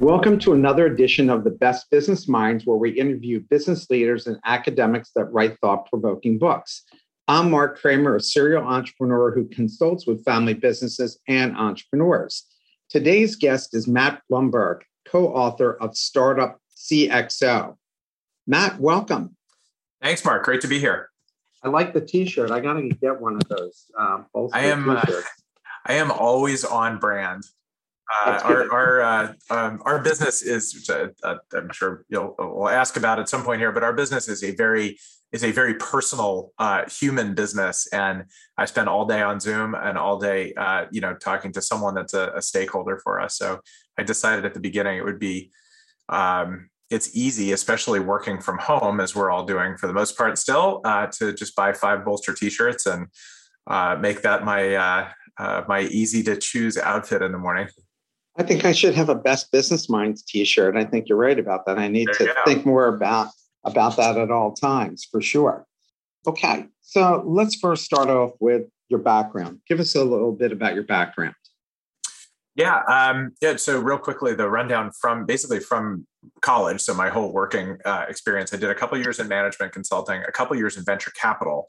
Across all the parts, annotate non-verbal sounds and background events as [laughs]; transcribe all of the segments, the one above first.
Welcome to another edition of the Best Business Minds, where we interview business leaders and academics that write thought provoking books. I'm Mark Kramer, a serial entrepreneur who consults with family businesses and entrepreneurs. Today's guest is Matt Blumberg, co author of Startup CXO. Matt, welcome. Thanks, Mark. Great to be here. I like the T-shirt. I gotta get one of those. Um, I am. Uh, I am always on brand. Uh, our our uh, um, our business is uh, uh, I'm sure you'll we'll ask about at some point here, but our business is a very is a very personal uh, human business, and I spend all day on Zoom and all day uh, you know talking to someone that's a, a, stakeholder for us. So I decided at the beginning it would be um, it's easy, especially working from home as we're all doing for the most part still, to just buy five bolster T-shirts and make that my my easy to choose outfit in the morning. I think I should have a best business minds t-shirt. I think you're right about that. I need there to think more about about that at all times for sure. Okay. So let's first start off with your background. Give us a little bit about your background. Yeah, um, yeah. So real quickly, the rundown from basically from college. So my whole working uh, experience, I did a couple years in management consulting, a couple years in venture capital,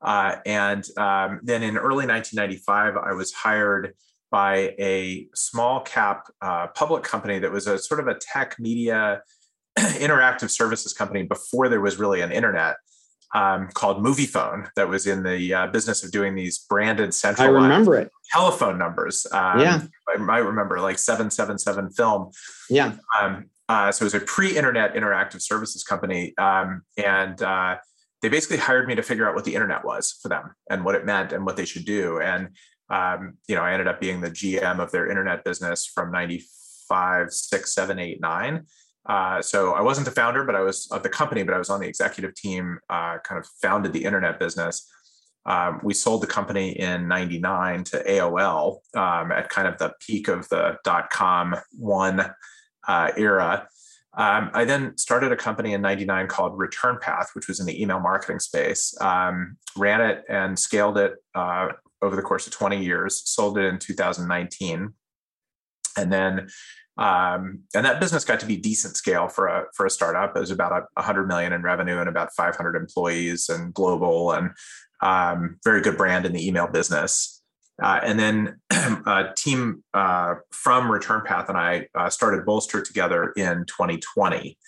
uh, and um, then in early 1995, I was hired by a small cap uh, public company that was a sort of a tech media [clears throat] interactive services company before there was really an internet um, called Moviefone that was in the uh, business of doing these branded central. I remember it. Telephone numbers. Um, yeah, I might remember like seven seven seven film. Yeah. Um, uh, so it was a pre-internet interactive services company, um, and uh, they basically hired me to figure out what the internet was for them and what it meant and what they should do. And um, you know, I ended up being the GM of their internet business from 95, 6, 7, 8, 9. Uh, so I wasn't the founder, but I was of the company, but I was on the executive team, uh, kind of founded the internet business. Um, we sold the company in 99 to AOL um, at kind of the peak of the dot com one uh, era. Um, I then started a company in 99 called Return Path, which was in the email marketing space. Um, ran it and scaled it uh, over the course of 20 years, sold it in 2019. And then um, and that business got to be decent scale for a for a startup. It was about a 100 million in revenue and about 500 employees and global and um, very good brand in the email business. Uh, and then a [clears throat] team uh, from Return Path and I uh, started Bolster together in 2020.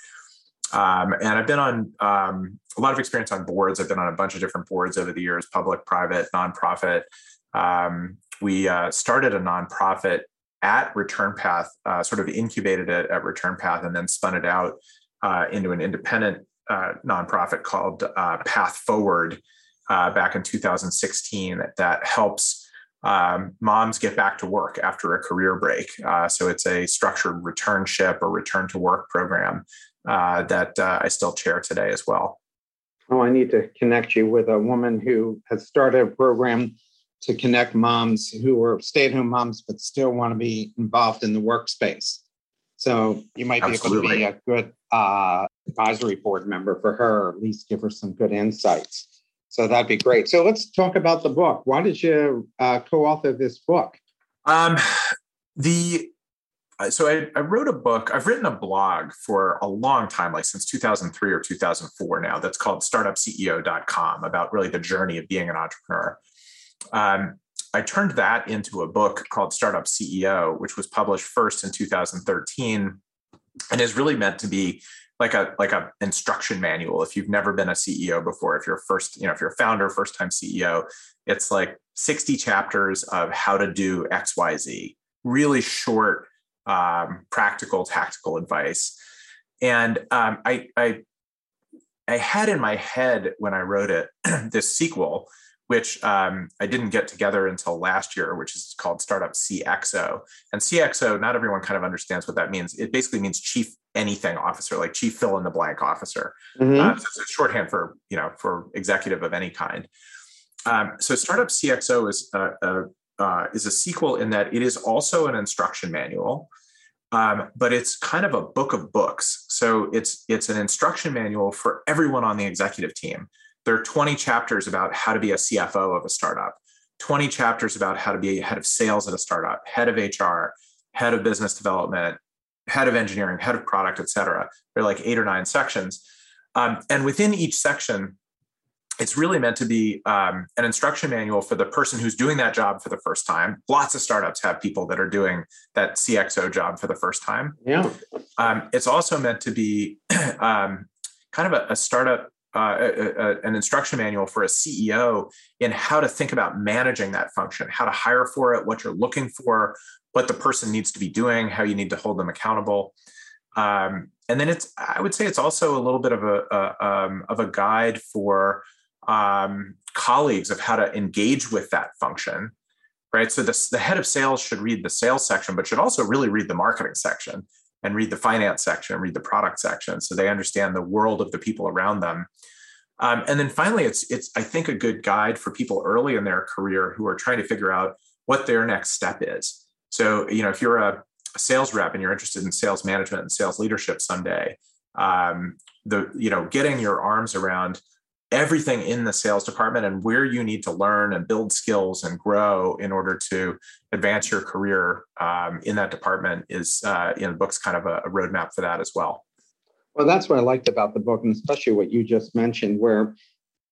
Um, and I've been on um, a lot of experience on boards. I've been on a bunch of different boards over the years public, private, nonprofit. Um, we uh, started a nonprofit at Return Path, uh, sort of incubated it at Return Path, and then spun it out uh, into an independent uh, nonprofit called uh, Path Forward uh, back in 2016 that helps um, moms get back to work after a career break. so it's a structured returnship or return to work program uh, that uh, I still chair today as well. Oh, I need to connect you with a woman who has started a program to connect moms who are stay at home moms but still want to be involved in the workspace. So you might be Absolutely. able to be a good uh, advisory board member for her, or at least give her some good insights. So that'd be great. So let's talk about the book. Why did you uh, co-author this book? Um, the so I, I, wrote a book i've written a blog for a long time like since 2003 or 2004 now that's called startupceo.com about really the journey of being an entrepreneur. Um, i turned that into a book called startup ceo which was published first in 2013 and is really meant to be like a like a instruction manual. If you've never been a ceo before if you're first you know if you're a founder first time ceo it's like 60 chapters of how to do xyz really short um, practical tactical advice and um, I, I i had in my head when i wrote it [clears throat] this sequel which um, I didn't get together until last year, which is called Startup CXO. And CXO, not everyone kind of understands what that means. It basically means chief anything officer, like chief fill in the blank officer. Mm-hmm. Uh, so it's a shorthand for you know for executive of any kind. Um, so Startup CXO is a, a uh, is a sequel in that it is also an instruction manual. Um, but it's kind of a book of books. So it's it's an instruction manual for everyone on the executive team there are 20 chapters about how to be a CFO of a startup, 20 chapters about how to be a head of sales at a startup, head of HR, head of business development, head of engineering, head of product, et cetera. There are like eight or nine sections. Um, and within each section, it's really meant to be um, an instruction manual for the person who's doing that job for the first time. Lots of startups have people that are doing that CXO job for the first time. Yeah. Um, it's also meant to be [clears throat] um, kind of a, a startup uh, a, a, an instruction manual for a CEO in how to think about managing that function, how to hire for it, what you're looking for, what the person needs to be doing, how you need to hold them accountable. Um, and then it's, I would say, it's also a little bit of a, a um, of a guide for um, colleagues of how to engage with that function, right? So the, the head of sales should read the sales section, but should also really read the marketing section and read the finance section, read the product section, so they understand the world of the people around them. Um, and then finally, it's it's I think a good guide for people early in their career who are trying to figure out what their next step is. So you know, if you're a, a sales rep and you're interested in sales management and sales leadership someday, um, the you know, getting your arms around everything in the sales department and where you need to learn and build skills and grow in order to advance your career um, in that department is uh, in the book's kind of a, a, roadmap for that as well. Well that's what i liked about the book and especially what you just mentioned where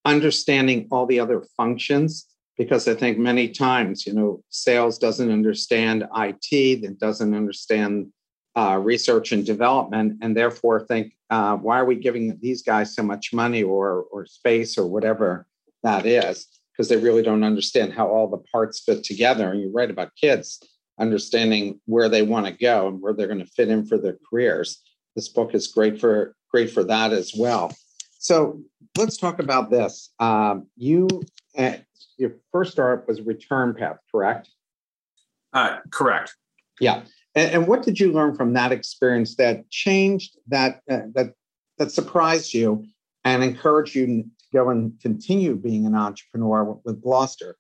understanding all the other functions because i think many times you know sales doesn't understand it that doesn't understand uh, research and development, and therefore think, uh, why are we giving these guys so much money or or space or whatever that is? Because they really don't understand how all the parts fit together. And you're right about kids understanding where they want to go and where they're going to fit in for their careers. This book is great for great for that as well. So let's talk about this. Um, you uh, your first startup was Return Path, correct? Uh, correct. Yeah. And, and, what did you learn from that experience that changed that uh, that that surprised you and encouraged you to go and continue being an entrepreneur with Bolster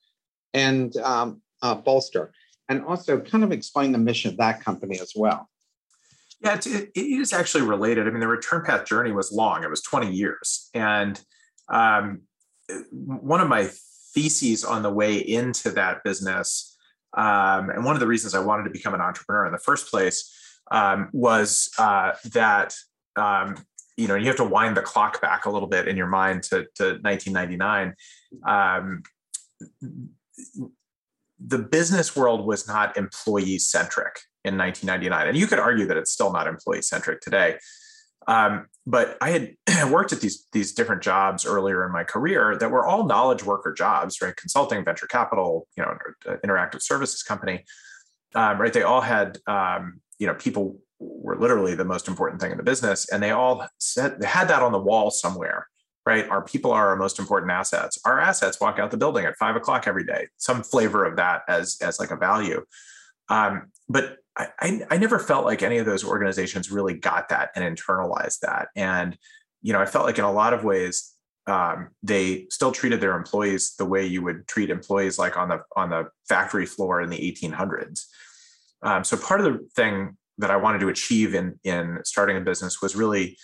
and um, uh, Bolster, and also kind of explain the mission of that company as well. Yeah, it, it is actually related. I mean, the return path journey was long; it was twenty years, and um, one of my theses on the way into that business um, and one of the reasons I wanted to become an entrepreneur in the first place um, was uh, that um, you know you have to wind the clock back a little bit in your mind to, to 1999. Um, the business world was not employee centric in 1999, and you could argue that it's still not employee centric today. Um, but I had [clears throat] worked at these these different jobs earlier in my career that were all knowledge worker jobs, right? Consulting, venture capital, you know, interactive services company, um, right? They all had, um, you know, people were literally the most important thing in the business, and they all said they had that on the wall somewhere, right? Our people are our most important assets. Our assets walk out the building at five o'clock every day. Some flavor of that as as like a value. Um, but I, I never felt like any of those organizations really got that and internalized that. And, you know, I felt like in a lot of ways, um, they still treated their employees the way you would treat employees like on the on the factory floor in the 1800s. Um, so part of the thing that I wanted to achieve in in starting a business was really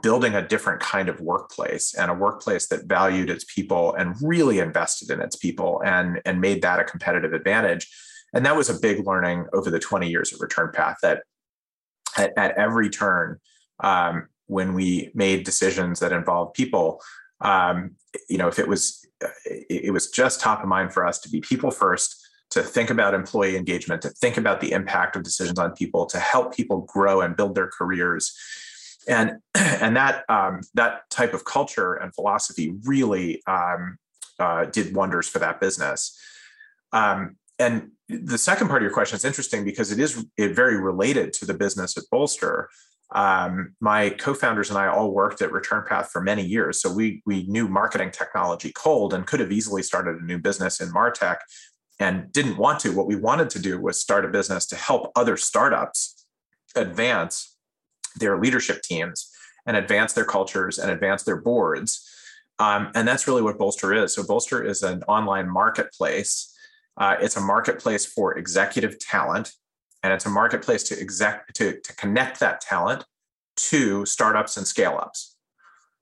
building a different kind of workplace and a workplace that valued its people and really invested in its people and and made that a competitive advantage and that was a big learning over the 20 years of return path that at, at every turn um, when we made decisions that involved people um, you know if it was it was just top of mind for us to be people first to think about employee engagement to think about the impact of decisions on people to help people grow and build their careers. And [clears throat] and that um, that type of culture and philosophy really um, uh, did wonders for that business. Um, and the second part of your question is interesting because it is it very related to the business at Bolster. Um, my co-founders and I all worked at Return Path for many years, so we we knew marketing technology cold and could have easily started a new business in Martech, and didn't want to. What we wanted to do was start a business to help other startups advance their leadership teams and advance their cultures and advance their boards. Um, and that's really what Bolster is. So Bolster is an online marketplace. Uh, it's a marketplace for executive talent and it's a marketplace to exec to, to connect that talent to startups and scale ups.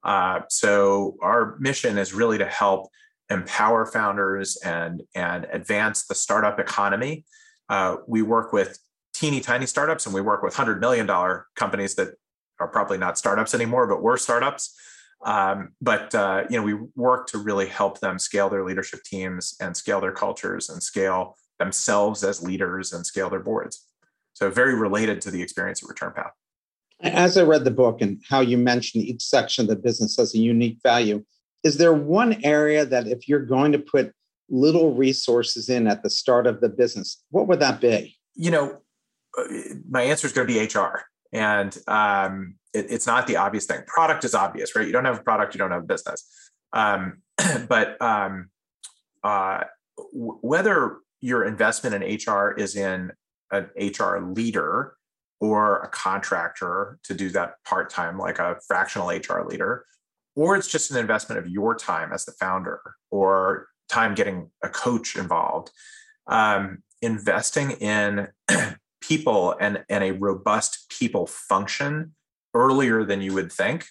Uh, so our mission is really to help empower founders and and advance the startup economy. Uh, we work with teeny tiny startups and we work with hundred million dollar companies that are probably not startups anymore, but were startups. Um, but uh, you know, we work to really help them scale their leadership teams and scale their cultures and scale themselves as leaders and scale their boards. So very related to the experience of Return Path. As I read the book and how you mentioned each section of the business has a unique value, is there one area that if you're going to put little resources in at the start of the business, what would that be? You know, uh, my answer is going to be HR. And um, it, it's not the obvious thing. Product is obvious, right? You don't have a product, you don't have a business. Um, [clears throat] but um, uh, w- whether your investment in HR is in an HR leader or a contractor to do that part time, like a fractional HR leader, or it's just an investment of your time as the founder or time getting a coach involved. Um, investing in [clears throat] people and, and a robust people function earlier than you would think,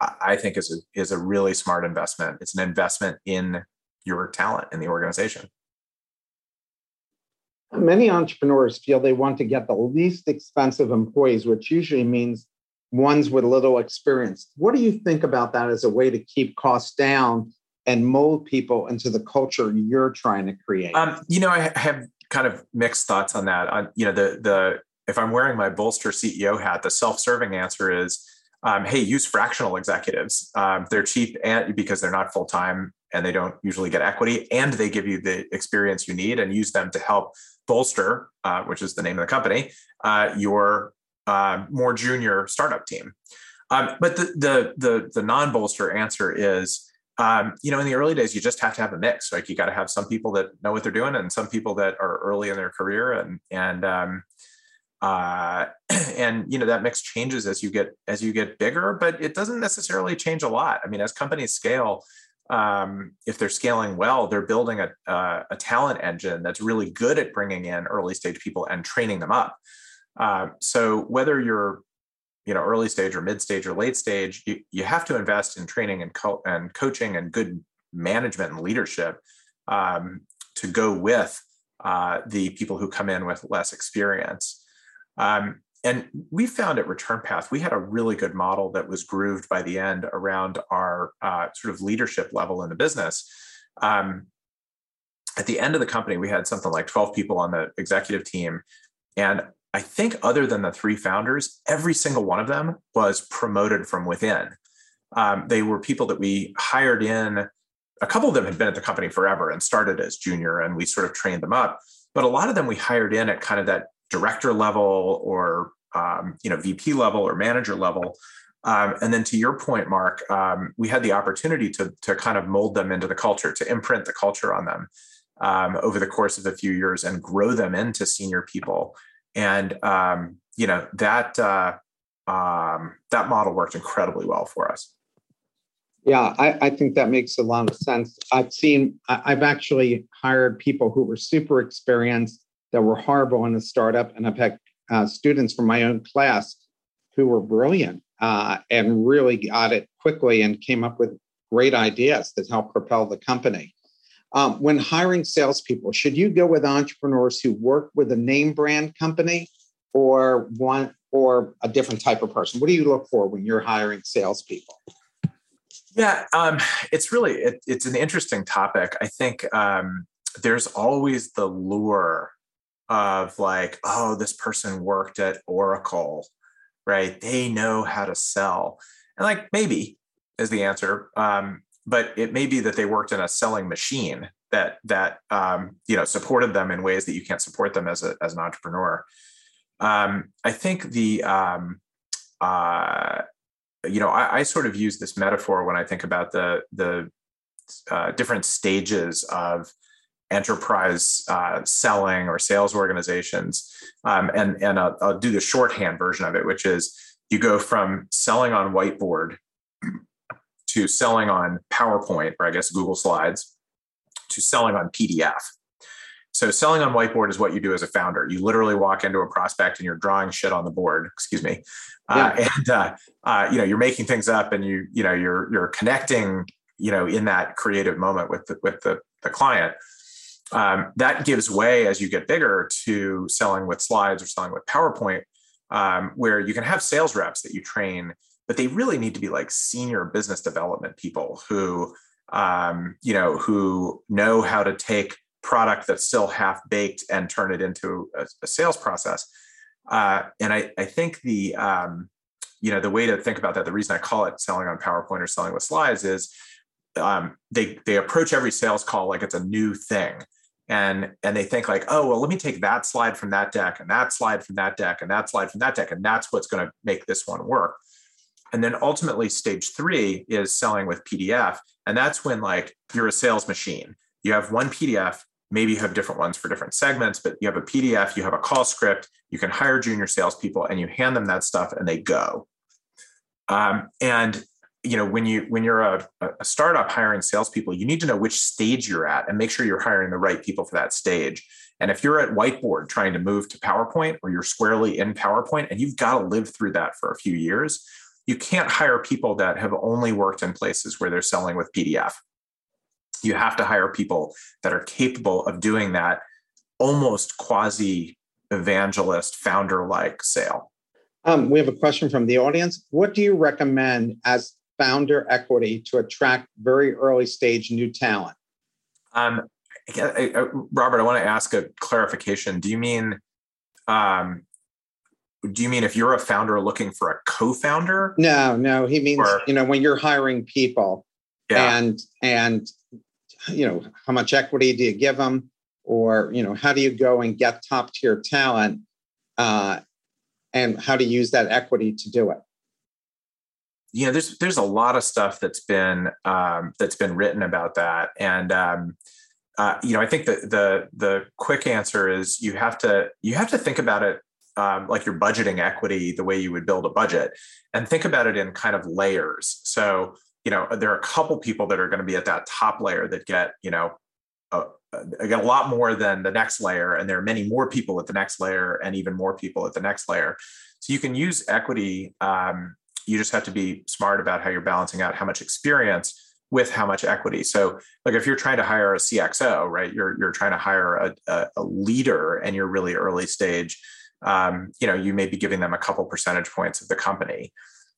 I think is a, is a really smart investment. It's an investment in your talent in the organization. Many entrepreneurs feel they want to get the least expensive employees, which usually means ones with little experience. What do you think about that as a way to keep costs down and mold people into the culture you're trying to create? Um, you know, I have kind of mixed thoughts on that. On you know, the the if I'm wearing my bolster CEO hat, the self-serving answer is, um, hey, use fractional executives. Um, they're cheap and because they're not full time and they don't usually get equity, and they give you the experience you need, and use them to help bolster, uh, which is the name of the company, uh, your uh, more junior startup team. Um, but the the the, the non bolster answer is. Um, you know, in the early days, you just have to have a mix. Like you got to have some people that know what they're doing, and some people that are early in their career, and and um, uh, [clears throat] and you know that mix changes as you get as you get bigger, but it doesn't necessarily change a lot. I mean, as companies scale, um, if they're scaling well, they're building a, a talent engine that's really good at bringing in early stage people and training them up. Uh, so whether you're you know early stage or mid stage or late stage, you, you have to invest in training and, co- and coaching and good management and leadership um, to go with uh, the people who come in with less experience. Um, and we found at return path we had a really good model that was grooved by the end around our uh, sort of leadership level in the business. Um, at the end of the company we had something like 12 people on the executive team. And i think other than the three founders every single one of them was promoted from within. Um, they were people that we hired in. A couple of them had been at the company forever and started as junior and we sort of trained them up. But a lot of them we hired in at kind of that director level or um, you know VP level or manager level. Um, and then to your point, Mark, um, we had the opportunity to to kind of mold them into the culture, to imprint the culture on them um, over the course of a few years and grow them into senior people. And um, you know that uh, um, that model worked incredibly well for us. Yeah, I, I, think that makes a lot of sense. I've seen, I've actually hired people who were super experienced that were horrible in a startup. And I've had uh, students from my own class who were brilliant uh, and really got it quickly and came up with great ideas that help propel the company. Um, when hiring salespeople, should you go with entrepreneurs who work with a name brand company or one or a different type of person? What do you look for when you're hiring salespeople? Yeah, um, it's really it, it's an interesting topic. I think um, there's always the lure of like, oh, this person worked at Oracle, right? They know how to sell. And like, maybe is the answer. Um, but it may be that they worked in a selling machine that that um, you know supported them in ways that you can't support them as a as an entrepreneur. Um, I think the um, uh, you know, I, I, sort of use this metaphor when I think about the the uh, different stages of enterprise uh, selling or sales organizations. Um, and and I'll, I'll, do the shorthand version of it, which is you go from selling on whiteboard to selling on PowerPoint, or I guess Google Slides, to selling on PDF. So selling on whiteboard is what you do as a founder. You literally walk into a prospect and you're drawing shit on the board. Excuse me, uh, yeah. uh, and uh, uh, you know you're making things up and you you know you're you're connecting you know in that creative moment with the, with the, the client. Um, that gives way as you get bigger to selling with slides or selling with PowerPoint, um, where you can have sales reps that you train, but they really need to be like senior business development people who um, you know who know how to take product that's still half baked and turn it into a, a sales process. Uh, and I, I think the um, you know the way to think about that, the reason I call it selling on PowerPoint or selling with slides is um, they they approach every sales call like it's a new thing, and and they think like, oh well, let me take that slide from that deck and that slide from that deck and that slide from that deck, and that's what's going to make this one work. And then ultimately, stage three is selling with PDF, and that's when like you're a sales machine. You have one PDF maybe you have different ones for different segments, but you have a PDF, you have a call script, you can hire junior salespeople, and you hand them that stuff, and they go. Um, and you know when you when you're a, a startup hiring salespeople, you need to know which stage you're at and make sure you're hiring the right people for that stage. And if you're at whiteboard trying to move to PowerPoint, or you're squarely in PowerPoint, and you've got to live through that for a few years, you can't hire people that have only worked in places where they're selling with PDF you have to hire people that are capable of doing that almost quasi evangelist founder like sale. Um, we have a question from the audience. What do you recommend as founder equity to attract very early stage new talent? Um, I, I, Robert, I want to ask a clarification. Do you mean, um, do you mean if you're a founder looking for a co-founder? No, no. He means or, you know when you're hiring people, yeah. and and you know, how much equity do you give them? Or, you know, how do you go and get top tier talent? Uh, and how to use that equity to do it? Yeah, there's there's a lot of stuff that's been um, that's been written about that, and um, uh, you know, I think the the the quick answer is you have to you have to think about it um, like you're budgeting equity the way you would build a budget, and think about it in kind of layers. So you know there are a couple people that are going to be at that top layer that get you know a, get a lot more than the next layer and there are many more people at the next layer and even more people at the next layer so you can use equity um, you just have to be smart about how you're balancing out how much experience with how much equity. So like if you're trying to hire a cxo right you're you're trying to hire a, a, a leader and you're really early stage um, you know you may be giving them a couple percentage points of the company.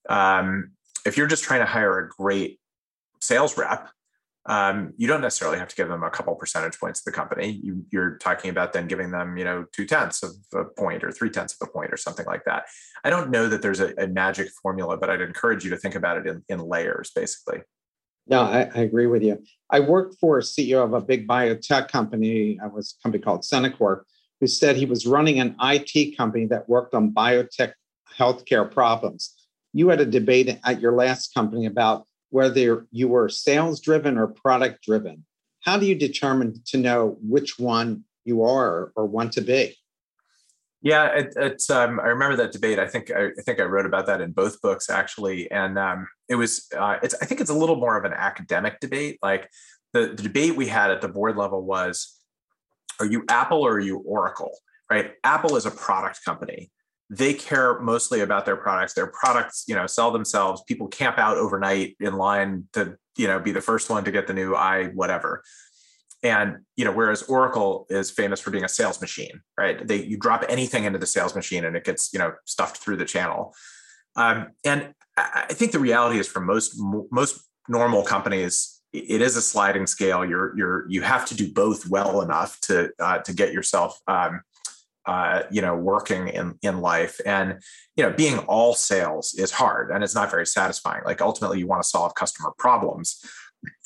Um, if you're just trying to hire a great sales rep, um, you don't necessarily have to give them a couple percentage points of the company. You, are talking about then giving them, you know, two tenths of a point or three tenths of a point or something like that. I don't know that there's a, a magic formula, but I'd encourage you to think about it in, in layers, basically. No, I, I, agree with you. I worked for a CEO of a big biotech company. I was a company called Centocor, who said he was running an IT company that worked on biotech healthcare problems you had a debate at your last company about whether you were sales driven or product driven. How do you determine to know which one you are or want to be? Yeah, it, it's. Um, I remember that debate. I think I, I, think I wrote about that in both books actually, and um, it was. Uh, it's. I think it's a little more of an academic debate. Like the, the debate we had at the board level was, are you Apple or are you Oracle? Right? Apple is a product company they care mostly about their products. Their products you know sell themselves. People camp out overnight in line to you know be the first one to get the new i whatever. And you know whereas oracle is famous for being a sales machine right? They you drop anything into the sales machine and it gets you know stuffed through the channel. Um, and i think the reality is for most most normal companies it is a sliding scale. You're you're you have to do both well enough to uh, to get yourself um, uh, you know working in in life and you know being all sales is hard and it's not very satisfying like ultimately you want to solve customer problems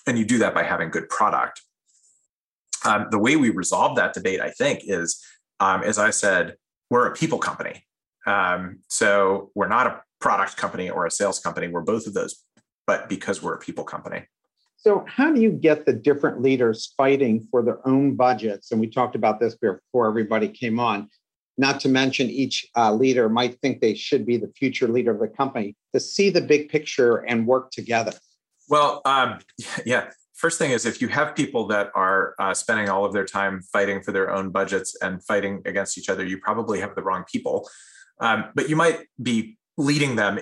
and you do that by having good product um, the way we resolve that debate i think is um, as i said we're a people company um, so we're not a product company or a sales company. We're both of those, but because we're a people company. So, how do you get the different leaders fighting for their own budgets? And we talked about this before everybody came on. Not to mention, each uh, leader might think they should be the future leader of the company to see the big picture and work together. Well, um, [laughs] yeah. First thing is if you have people that are uh, spending all of their time fighting for their own budgets and fighting against each other, you probably have the wrong people. Um, but you might be leading them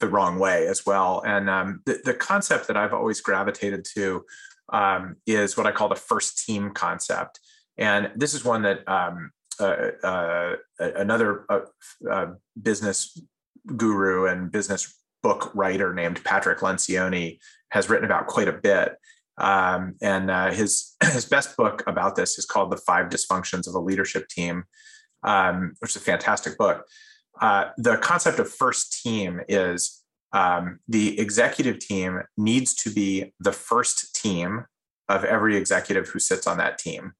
the wrong way as well. And um, the, the concept that I've always gravitated to um, is what I call the first team concept. And this is one that um, uh, uh, another uh, uh, business guru and business book writer named Patrick Lencioni has written about quite a bit. Um, and uh, his [clears throat] his best book about this is called "The Five Dysfunctions of a Leadership Team," um, which is a fantastic book. Uh, the concept of first team is um, the executive team needs to be the first team of every executive who sits on that team.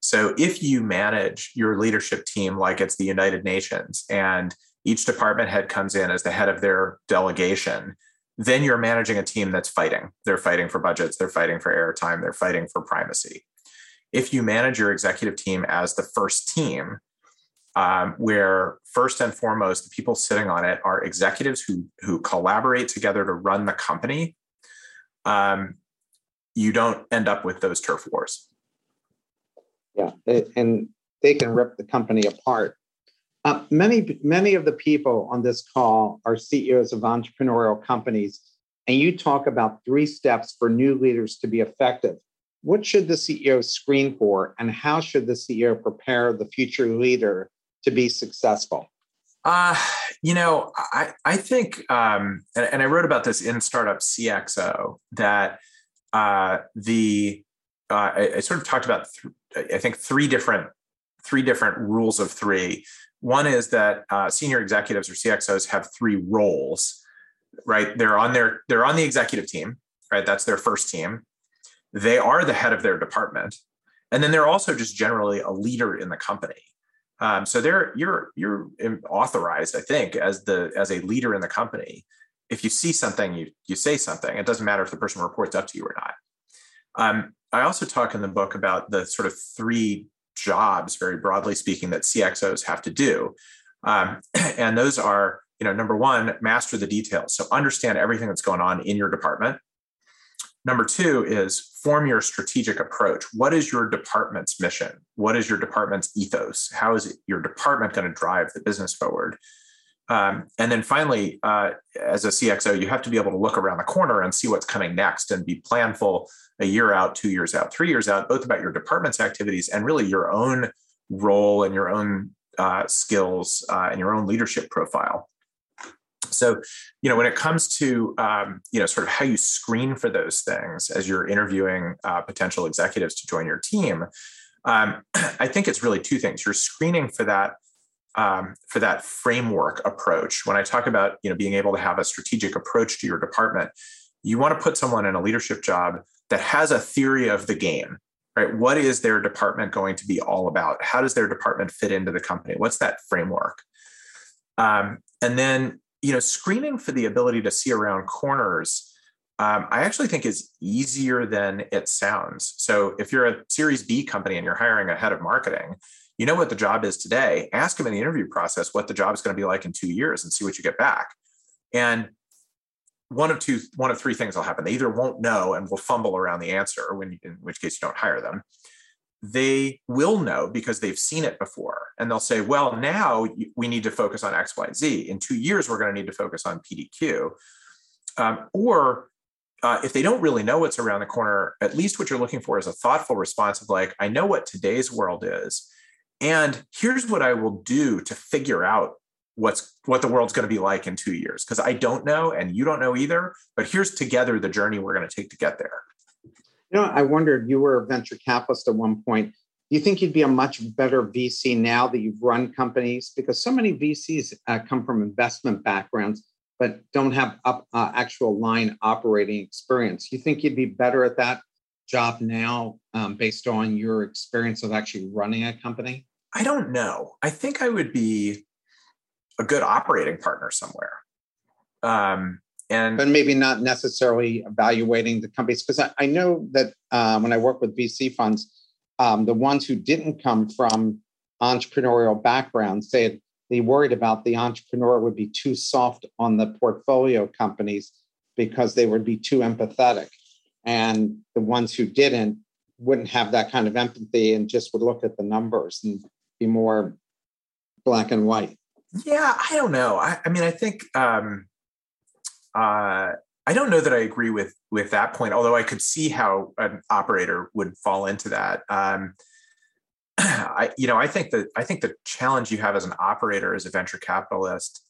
So if you manage your leadership team like it's the United Nations and each department head comes in as the head of their delegation, then you're managing a team that's fighting. They're fighting for budgets, they're fighting for airtime, they're fighting for primacy. If you manage your executive team as the first team, um, where first and foremost, the people sitting on it are executives who who collaborate together to run the company. Um, you don't end up with those turf wars. Yeah, and they can rip the company apart. Uh, many many of the people on this call are CEOs of entrepreneurial companies, and you talk about three steps for new leaders to be effective. What should the CEO screen for, and how should the CEO prepare the future leader to be successful? Uh, you know, I, I think, um, and, and, I wrote about this in Startup CXO, that uh, the, uh, I, I, sort of talked about, th- I think, three different, three different rules of three. One is that uh, senior executives or CXOs have three roles, right? They're on their, they're on the executive team, right? That's their first team. They are the head of their department. And then they're also just generally a leader in the company um, so there, you're you're authorized, I think, as the as a leader in the company. If you see something, you you say something. It doesn't matter if the person reports up to you or not. Um, I also talk in the book about the sort of three jobs, very broadly speaking, that CXOs have to do, um, [clears throat] and those are, you know, number one, master the details. So understand everything that's going on in your department. Number two is form your strategic approach. What is your department's mission? What is your department's ethos? How is your department going to drive the business forward? Um, and then finally, uh, as a CXO, you have to be able to look around the corner and see what's coming next and be planful a year out, two years out, three years out, both about your department's activities and really your own role and your own uh, skills uh, and your own leadership profile. So, you know, when it comes to um, you know sort of how you screen for those things as you're interviewing uh, potential executives to join your team, um, [clears throat] I think it's really two things. You're screening for that um, for that framework approach. When I talk about you know being able to have a strategic approach to your department, you want to put someone in a leadership job that has a theory of the game. Right? What is their department going to be all about? How does their department fit into the company? What's that framework? Um, and then you know, screening for the ability to see around corners, um, I actually think is easier than it sounds. So if you're a Series B company and you're hiring a head of marketing, you know what the job is today. Ask them in the interview process what the job is going to be like in two years and see what you get back. And one of two, one of three things will happen. They either won't know and will fumble around the answer, when, in which case you don't hire them, they will know because they've seen it before. And they'll say, well, now we need to focus on X, Y, Z. In two years, we're going to need to focus on PDQ. Um, or uh, if they don't really know what's around the corner, at least what you're looking for is a thoughtful response of like, I know what today's world is. And here's what I will do to figure out what's what the world's going to be like in two years because i don't know and you don't know either but here's together the journey we're going to take to get there you know, I wondered, you were a venture capitalist at one point. Do you think you'd be a much better VC now that you've run companies? Because so many VCs uh, come from investment backgrounds, but don't have up, uh, actual line operating experience. You think you'd be better at that job now um, based on your experience of actually running a company? I don't know. I think I would be a good operating partner somewhere. Um, and but maybe not necessarily evaluating the companies because I, I, know that uh, when I work with VC funds, um, the ones who didn't come from entrepreneurial backgrounds said they worried about the entrepreneur would be too soft on the portfolio companies because they would be too empathetic, and the ones who didn't wouldn't have that kind of empathy and just would look at the numbers and be more black and white. Yeah, I don't know. I, I mean, I think um, uh, I don't know that I agree with with that point. Although I could see how an operator would fall into that. Um, [clears throat] I, you know, I think that I think the challenge you have as an operator, as a venture capitalist,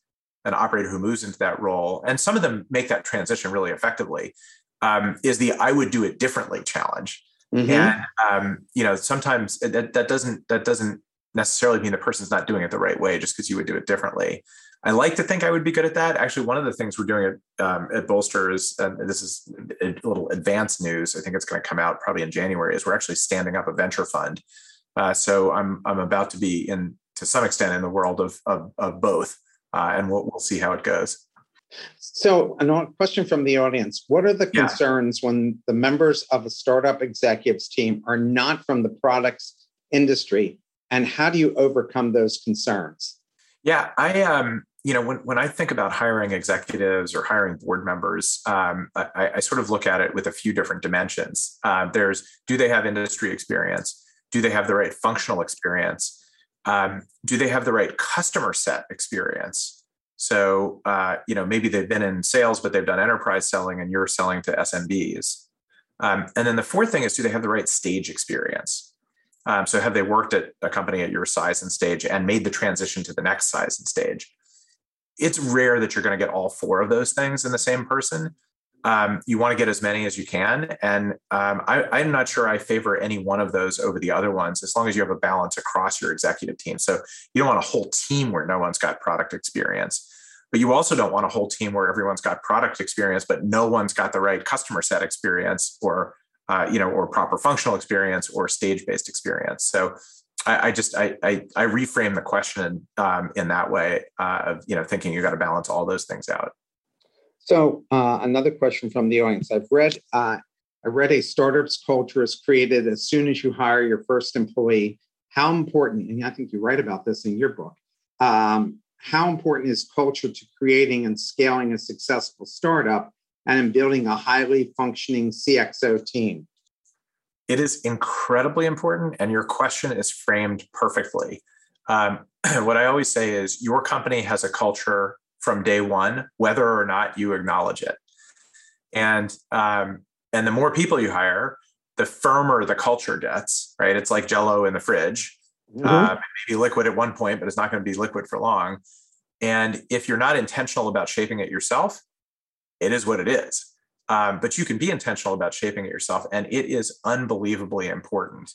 an operator who moves into that role, and some of them make that transition really effectively, um, is the "I would do it differently" challenge. Mm-hmm. And um, you know, sometimes that, that doesn't that doesn't necessarily mean the person's not doing it the right way just because you would do it differently. I like to think I would be good at that. Actually, one of the things we're doing at, um, at Bolster is, and this is a little advanced news. I think it's going to come out probably in January. Is we're actually standing up a venture fund. Uh, so I'm I'm about to be in to some extent in the world of of, of both, uh, and we'll we'll see how it goes. So, a question from the audience: What are the concerns yeah. when the members of a startup executives team are not from the products industry, and how do you overcome those concerns? Yeah, I um, you know, when when I think about hiring executives or hiring board members, um, I, I, sort of look at it with a few different dimensions. Uh, there's do they have industry experience? Do they have the right functional experience? Um, do they have the right customer set experience? So, uh, you know, maybe they've been in sales, but they've done enterprise selling and you're selling to SMBs. Um, and then the fourth thing is, do they have the right stage experience? Um, so, have they worked at a company at your size and stage and made the transition to the next size and stage? It's rare that you're going to get all four of those things in the same person. Um, you want to get as many as you can. And um, I, am not sure I favor any one of those over the other ones, as long as you have a balance across your executive team. So you don't want a whole team where no one's got product experience. But you also don't want a whole team where everyone's got product experience, but no one's got the right customer set experience or uh, you know, or proper functional experience or stage-based experience. So I, I just I, I, I reframe the question um, in that way uh, of you know thinking you got to balance all those things out. So uh, another question from the audience. I've read uh, I read a startup's culture is created as soon as you hire your first employee. How important, and I think you write about this in your book. Um, how important is culture to creating and scaling a successful startup and in building a highly functioning CXO team? It is incredibly important, and your question is framed perfectly. Um, [clears throat] what I always say is your company has a culture from day one, whether or not you acknowledge it. And um, and the more people you hire, the firmer the culture gets. Right? It's like Jello in the fridge. Mm-hmm. Uh, maybe liquid at one point, but it's not going to be liquid for long. And if you're not intentional about shaping it yourself, it is what it is. Um, but you can be intentional about shaping it yourself, and it is unbelievably important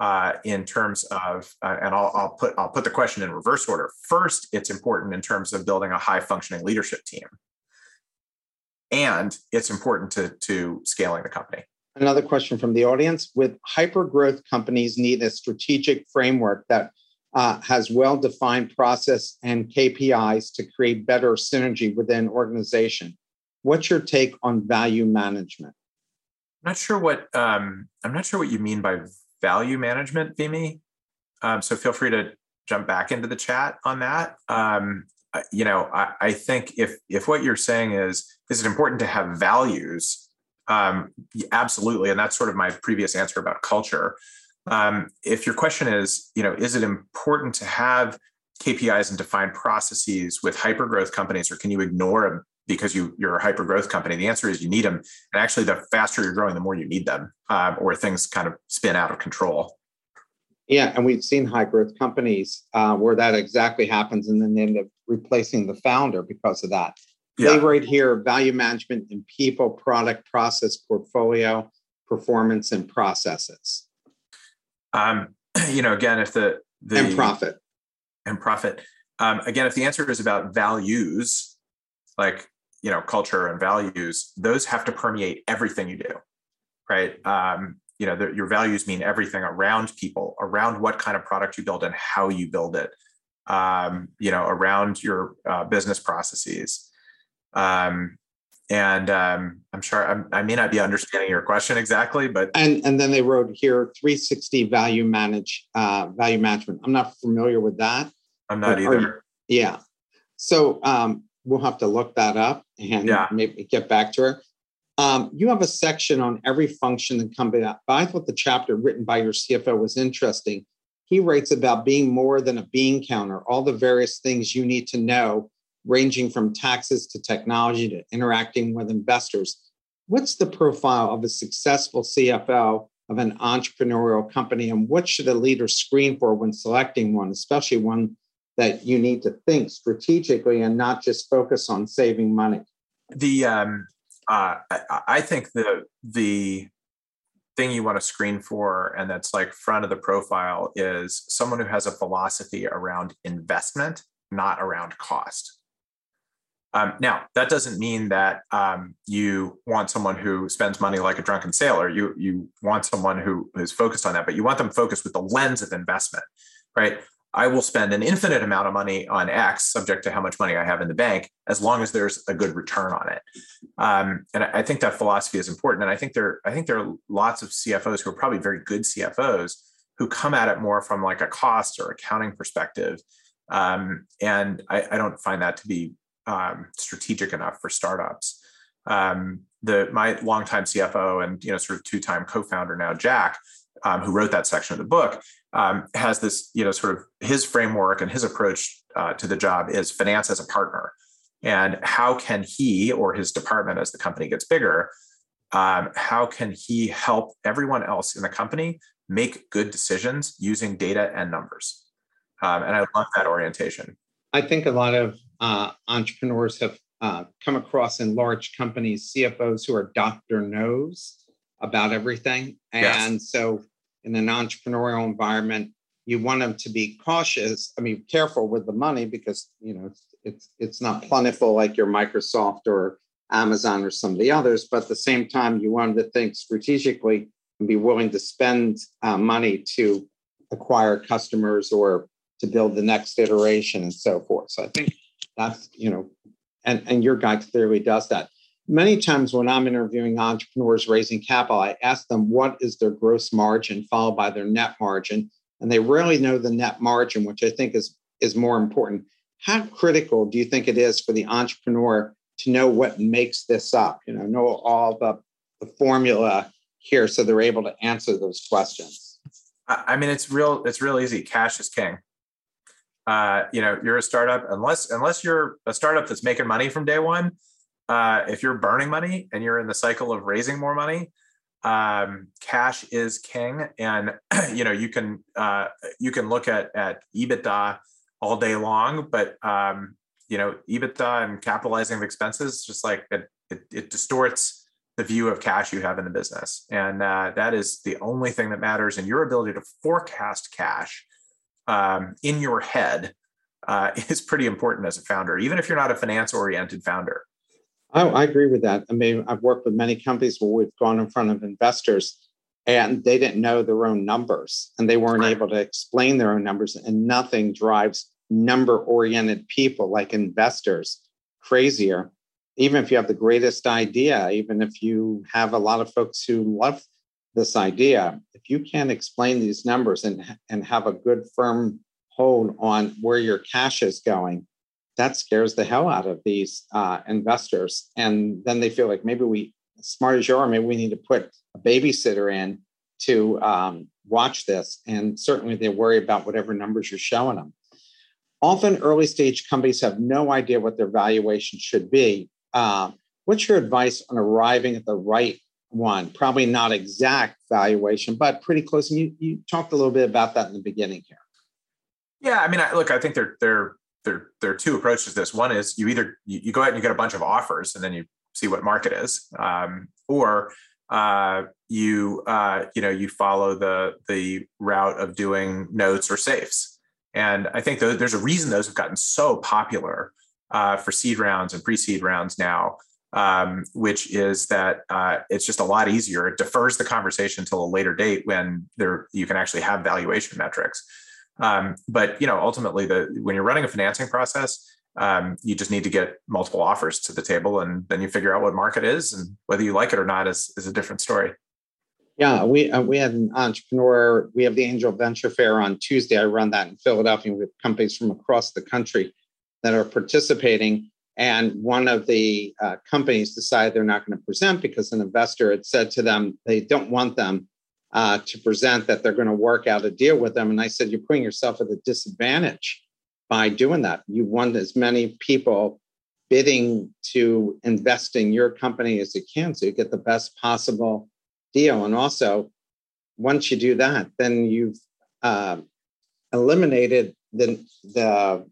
uh, in terms of. Uh, and I'll, I'll put I'll put the question in reverse order. First, it's important in terms of building a high functioning leadership team, and it's important to to scaling the company. Another question from the audience with hyper growth companies need a strategic framework that uh, has well defined process and KPIs to create better synergy within organization. What's your take on value management? I'm not sure what um, I'm not sure what you mean by value management, Vimy. Um, so feel free to jump back into the chat on that. Um, you know, I, I, think if if what you're saying is is it important to have values um, absolutely, and that's sort of my previous answer about culture. Um, if your question is, you know, is it important to have KPIs and defined processes with hyper growth companies, or can you ignore them because you you're a hyper growth company? The answer is you need them, and actually, the faster you're growing, the more you need them, um, or things kind of spin out of control. Yeah, and we've seen high growth companies uh, where that exactly happens, and then they end up replacing the founder because of that. Yeah. They right here value management in people, product, process, portfolio, performance, and processes. Um, [clears throat] you know, again, if the, the and profit and profit. Um, again, if the answer is about values, like you know, culture and values, those have to permeate everything you do, right? Um, you know, the, your values mean everything around people, around what kind of product you build and how you build it. Um, you know, around your uh, business processes Um, and um, I'm sure I'm, i may not be understanding your question exactly, but and and then they wrote here 360 value manage uh, value management. I'm not familiar with that. I'm not either. yeah, so um, we'll have to look that up and yeah. maybe get back to her. Um, you have a section on every function and company. But I thought the chapter written by your CFO was interesting. He writes about being more than a bean counter, all the various things you need to know, ranging from taxes to technology to interacting with investors. What's the profile of a successful CFO of an entrepreneurial company, and what should a leader screen for when selecting one, especially one that you need to think strategically and not just focus on saving money? The um, uh, I, I think the the thing you want to screen for and that's like front of the profile is someone who has a philosophy around investment not around cost. Um, now that doesn't mean that um, you want someone who spends money like a drunken sailor. You you want someone who is focused on that but you want them focused with the lens of investment right I will spend an infinite amount of money on X, subject to how much money I have in the bank, as long as there's a good return on it. Um, and I think that philosophy is important. And I think there, I think there are lots of CFOs who are probably very good CFOs who come at it more from like a cost or accounting perspective. Um, and I, I, don't find that to be um, strategic enough for startups. Um, the my longtime CFO and you know sort of two-time co-founder now, Jack, um, who wrote that section of the book, um, has this, you know, sort of his framework and his approach uh, to the job is finance as a partner. And how can he or his department, as the company gets bigger, um, how can he help everyone else in the company make good decisions using data and numbers? Um, and I love that orientation. I think a lot of uh, entrepreneurs have uh, come across in large companies CFOs who are Dr. Nos about everything. And yes. so in an entrepreneurial environment, you want them to be cautious. I mean, careful with the money because you know it's it's, it's not plentiful like your Microsoft or Amazon or some of the others. But at the same time, you want them to think strategically and be willing to spend uh, money to acquire customers or to build the next iteration and so forth. So I think that's you know, and and your guy clearly does that many times when I'm interviewing entrepreneurs raising capital, I ask them what is their gross margin followed by their net margin. And they rarely know the net margin, which I think is, is more important. How critical do you think it is for the entrepreneur to know what makes this up? You know, know all the, the formula here so they're able to answer those questions. I mean, it's real, it's real easy. Cash is king. Uh, you know, you're a startup, unless unless you're a startup that's making money from day one, uh, if you're burning money and you're in the cycle of raising more money, um, cash is king. And [clears throat] you know you can uh, you can look at at EBITDA all day long, but um, you know EBITDA and capitalizing of expenses just like it, it, it distorts the view of cash you have in the business, and uh, that is the only thing that matters. And your ability to forecast cash um, in your head uh, [laughs] is pretty important as a founder, even if you're not a finance oriented founder. I, I agree with that. I mean, I've worked with many companies where we've gone in front of investors and they didn't know their own numbers and they weren't able to explain their own numbers and nothing drives number oriented people like investors crazier even if you have the greatest idea even if you have a lot of folks who love this idea if you can't explain these numbers and and have a good firm hold on where your cash is going that scares the hell out of these uh, investors. And then they feel like maybe we, smart as you are, maybe we need to put a babysitter in to um, watch this. And certainly they worry about whatever numbers you're showing them. Often early stage companies have no idea what their valuation should be. Uh, what's your advice on arriving at the right one? Probably not exact valuation, but pretty close. And you, you talked a little bit about that in the beginning here. Yeah, I mean, I, look, I think they're they're there, there are two approaches to this. One is you either you, you, go out and you get a bunch of offers and then you see what market is, um, or uh, you uh, you know you follow the the route of doing notes or safes. And I think there's a reason those have gotten so popular uh, for seed rounds and pre-seed rounds now, um, which is that uh, it's just a lot easier. It defers the conversation until a later date when there you can actually have valuation metrics. Um, but you know, ultimately, the when you're running a financing process, Um, you just need to get multiple offers to the table, and then you figure out what market is, and whether you like it or not is is a different story. Yeah, we uh, we had an entrepreneur. We have the Angel Venture Fair on Tuesday. I run that in Philadelphia. Have companies from across the country that are participating. And one of the uh, companies decided they're not going to present because an investor had said to them they don't want them uh, to present that they're going to work out a deal with them. And I said, you're putting yourself at a disadvantage by doing that. You want as many people bidding to invest in your company as you can so you get the best possible deal. And also, once you do that, then you've uh, eliminated the, the,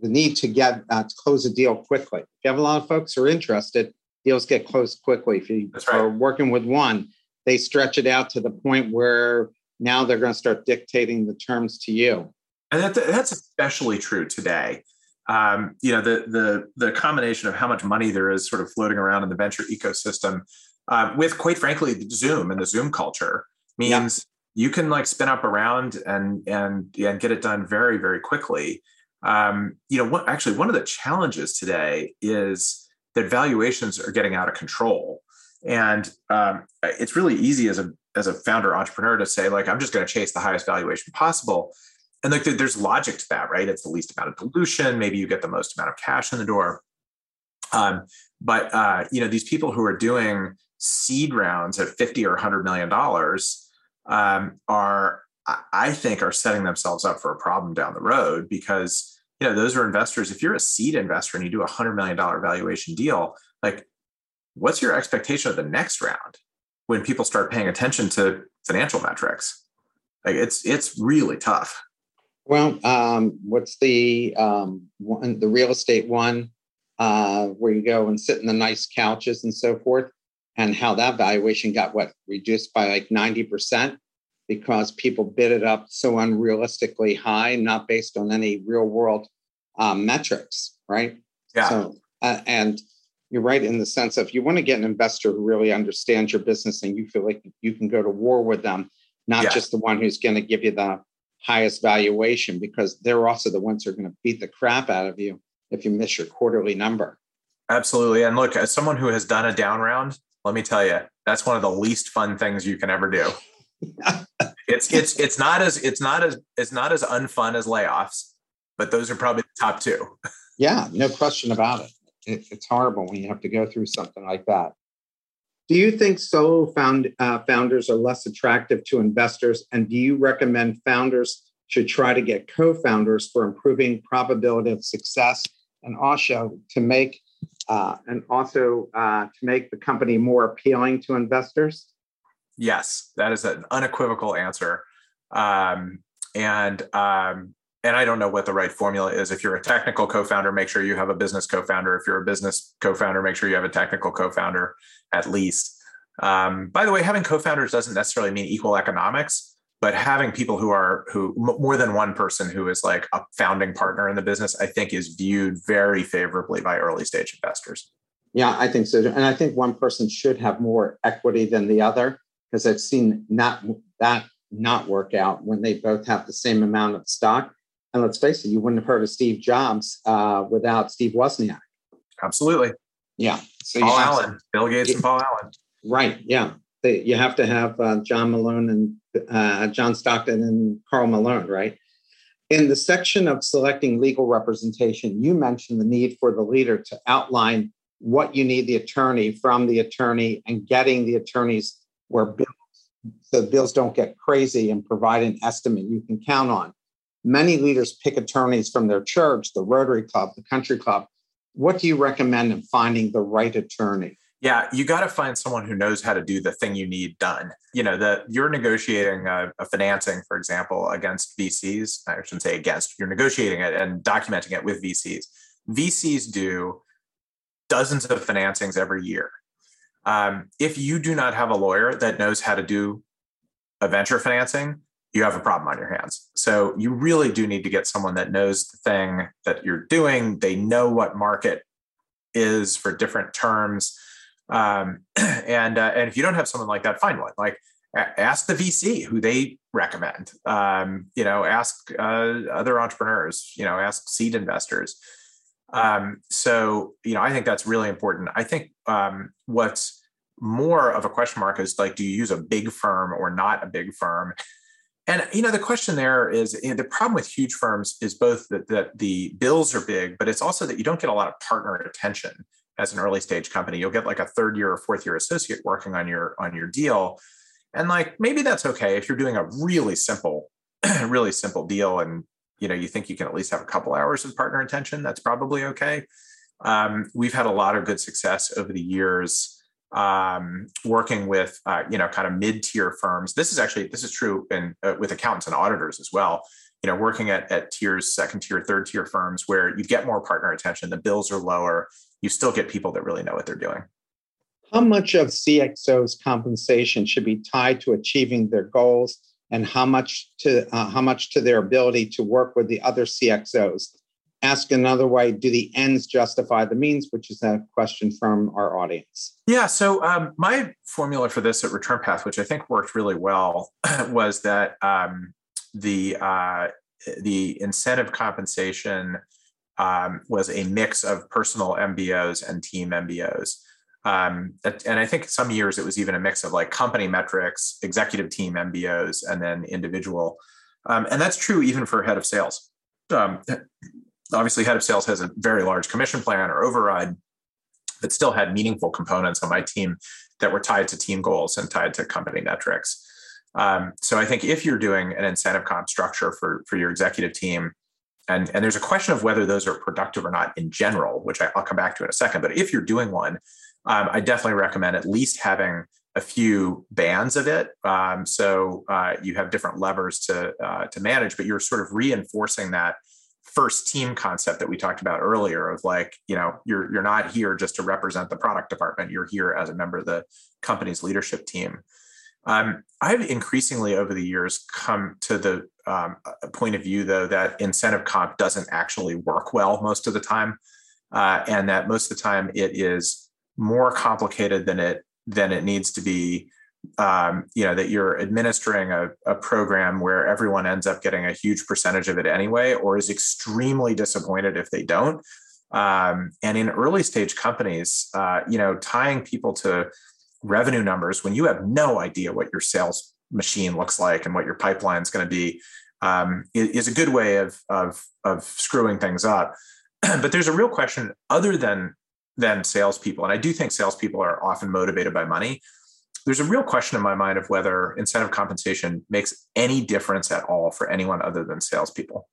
the need to get uh, to close a deal quickly. If you have a lot of folks who are interested, deals get closed quickly. If you right. are working with one, they stretch it out to the point where now they're going to start dictating the terms to you. And that, that's especially true today. Um, you know, the the the combination of how much money there is sort of floating around in the venture ecosystem, uh, with quite frankly, the Zoom and the Zoom culture means yeah. you can like spin up around and and and get it done very very quickly. Um, you know, what, actually, one of the challenges today is that valuations are getting out of control. And um, it's really easy as a as a founder entrepreneur to say like I'm just going to chase the highest valuation possible. And like there's logic to that, right? It's the least amount of dilution. Maybe you get the most amount of cash in the door. Um, but uh, you know these people who are doing seed rounds at 50 or 100 million dollars um, are I think are setting themselves up for a problem down the road because you know those are investors. If you're a seed investor and you do a hundred million dollar valuation deal, like what's your expectation of the next round when people start paying attention to financial metrics? Like it's it's really tough. Well, um, what's the um, one, the real estate one uh, where you go and sit in the nice couches and so forth, and how that valuation got what reduced by like ninety percent because people bid it up so unrealistically high, not based on any real world um, metrics, right? Yeah. So, uh, and you're right in the sense of you want to get an investor who really understands your business and you feel like you can go to war with them, not yeah. just the one who's going to give you the highest valuation, because they're also the ones who are going to beat the crap out of you if you miss your quarterly number. Absolutely. And look, as someone who has done a down round, let me tell you, that's one of the least fun things you can ever do. [laughs] it's it's it's not as it's not as it's not as unfun as layoffs, but those are probably the top two. Yeah, no question about it it, it's horrible when you have to go through something like that. Do you think solo found, uh, founders are less attractive to investors? And do you recommend founders should try to get co founders for improving probability of success and also to make uh, and also uh, to make the company more appealing to investors? Yes, that is an unequivocal answer. Um, and um, and I don't know what the right formula is. If you're a technical co-founder, make sure you have a business co-founder. If you're a business co-founder, make sure you have a technical co-founder at least. Um, by the way, having co-founders doesn't necessarily mean equal economics, but having people who are who more than one person who is like a founding partner in the business, I think is viewed very favorably by early stage investors. Yeah, I think so, and I think one person should have more equity than the other because I've seen not that not work out when they both have the same amount of stock and let's face it, you wouldn't have heard of Steve Jobs uh, without Steve Wozniak. Absolutely. Yeah. So Paul Allen, to, Bill Gates, and Paul Allen. Right. Yeah. They, you have to have uh, John Malone and uh, John Stockton and Karl Malone, right? In the section of selecting legal representation, you mentioned the need for the leader to outline what you need the attorney from the attorney and getting the attorneys where bills the bills don't get crazy and provide an estimate you can count on. Many leaders pick attorneys from their church, the Rotary Club, the Country Club. What do you recommend in finding the right attorney? Yeah, you got to find someone who knows how to do the thing you need done. You know, that you're negotiating a, a, financing, for example, against VCs. I shouldn't say against. You're negotiating it and documenting it with VCs. VCs do dozens of financings every year. Um, if you do not have a lawyer that knows how to do a venture financing, you have a problem on your hands. So you really do need to get someone that knows the thing that you're doing. They know what market is for different terms. Um, [clears throat] and uh, and if you don't have someone like that, find one. Like ask the VC who they recommend. Um, you know, ask uh, other entrepreneurs. You know, ask seed investors. Um, so, you know, I think that's really important. I think um, what's more of a question mark is like, do you use a big firm or not a big firm? And you know, the question there is you know, the problem with huge firms is both that, that the bills are big, but it's also that you don't get a lot of partner attention as an early stage company. You'll get like a third year or fourth year associate working on your on your deal, and like maybe that's okay if you're doing a really simple, [clears throat] really simple deal, and you know you think you can at least have a couple hours of partner attention. That's probably okay. Um, we've had a lot of good success over the years um, working with uh, you know kind of mid-tier firms. This is actually this is true in uh, with accountants and auditors as well. You know, working at at tiers, second tier, third tier firms where you get more partner attention. The bills are lower. You still get people that really know what they're doing. How much of CXO's compensation should be tied to achieving their goals, and how much to uh, how much to their ability to work with the other CXOs? Ask another way do the ends justify the means which is a question from our audience. Yeah so um, my formula for this at return path which i think worked really well [clears throat] was that um, the uh, the incentive compensation um, was a mix of personal mbos and team mbos um, and i think some years it was even a mix of like company metrics executive team mbos and then individual. Um, and that's true even for head of sales. Um, obviously head of sales has a very large commission plan or override but still had meaningful components on my team that were tied to team goals and tied to company metrics. Um, so i think if you're doing an incentive comp structure for, for your executive team and, and there's a question of whether those are productive or not in general which I, will come back to in a second but if you're doing one um, i definitely recommend at least having a few bands of it. Um, so uh, you have different levers to uh, to manage but you're sort of reinforcing that first team concept that we talked about earlier of like you know you're you're not here just to represent the product department. You're here as a member of the company's leadership team. Um, i've increasingly over the years come to the um, point of view though that incentive comp doesn't actually work well most of the time uh, and that most of the time it is more complicated than it than it needs to be um, you know that you're administering a, a, program where everyone ends up getting a huge percentage of it anyway or is extremely disappointed if they don't. Um, and in early stage companies uh, you know tying people to revenue numbers when you have no idea what your sales machine looks like and what your pipeline is going to be um, is a good way of, of, of screwing things up. [clears throat] But there's a real question other than than salespeople and i do think salespeople are often motivated by money there's a real question in my mind of whether incentive compensation makes any difference at all for anyone other than salespeople.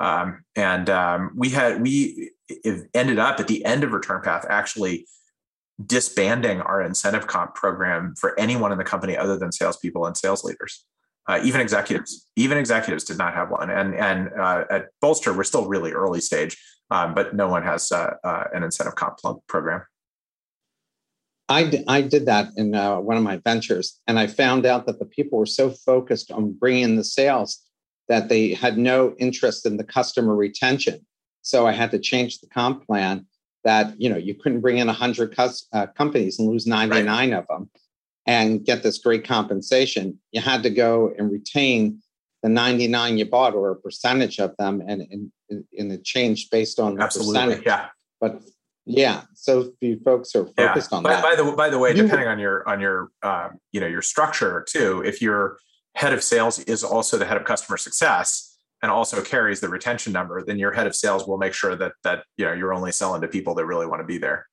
Um, and um, we had we ended up at the end of Return Path actually disbanding our incentive comp program for anyone in the company other than salespeople and sales leaders. Uh, even executives, even executives did not have one. And and uh, at Bolster, we're still really early stage, um, but no one has uh, uh an incentive comp program. I, d- I did that in uh, one of my ventures, and I found out that the people were so focused on bringing the sales that they had no interest in the customer retention. So I had to change the comp plan that you know you couldn't bring in 100 cus- uh, companies and lose 99 right. of them and get this great compensation. You had to go and retain the 99 you bought or a percentage of them, and, and, and it changed based on the Absolutely, percentage. Yeah. But yeah, so few folks are focused yeah. on by, that. By the by the way, you, depending on your on your uh, you know your structure too, if your head of sales is also the head of customer success and also carries the retention number, then your head of sales will make sure that that you know you're only selling to people that really want to be there.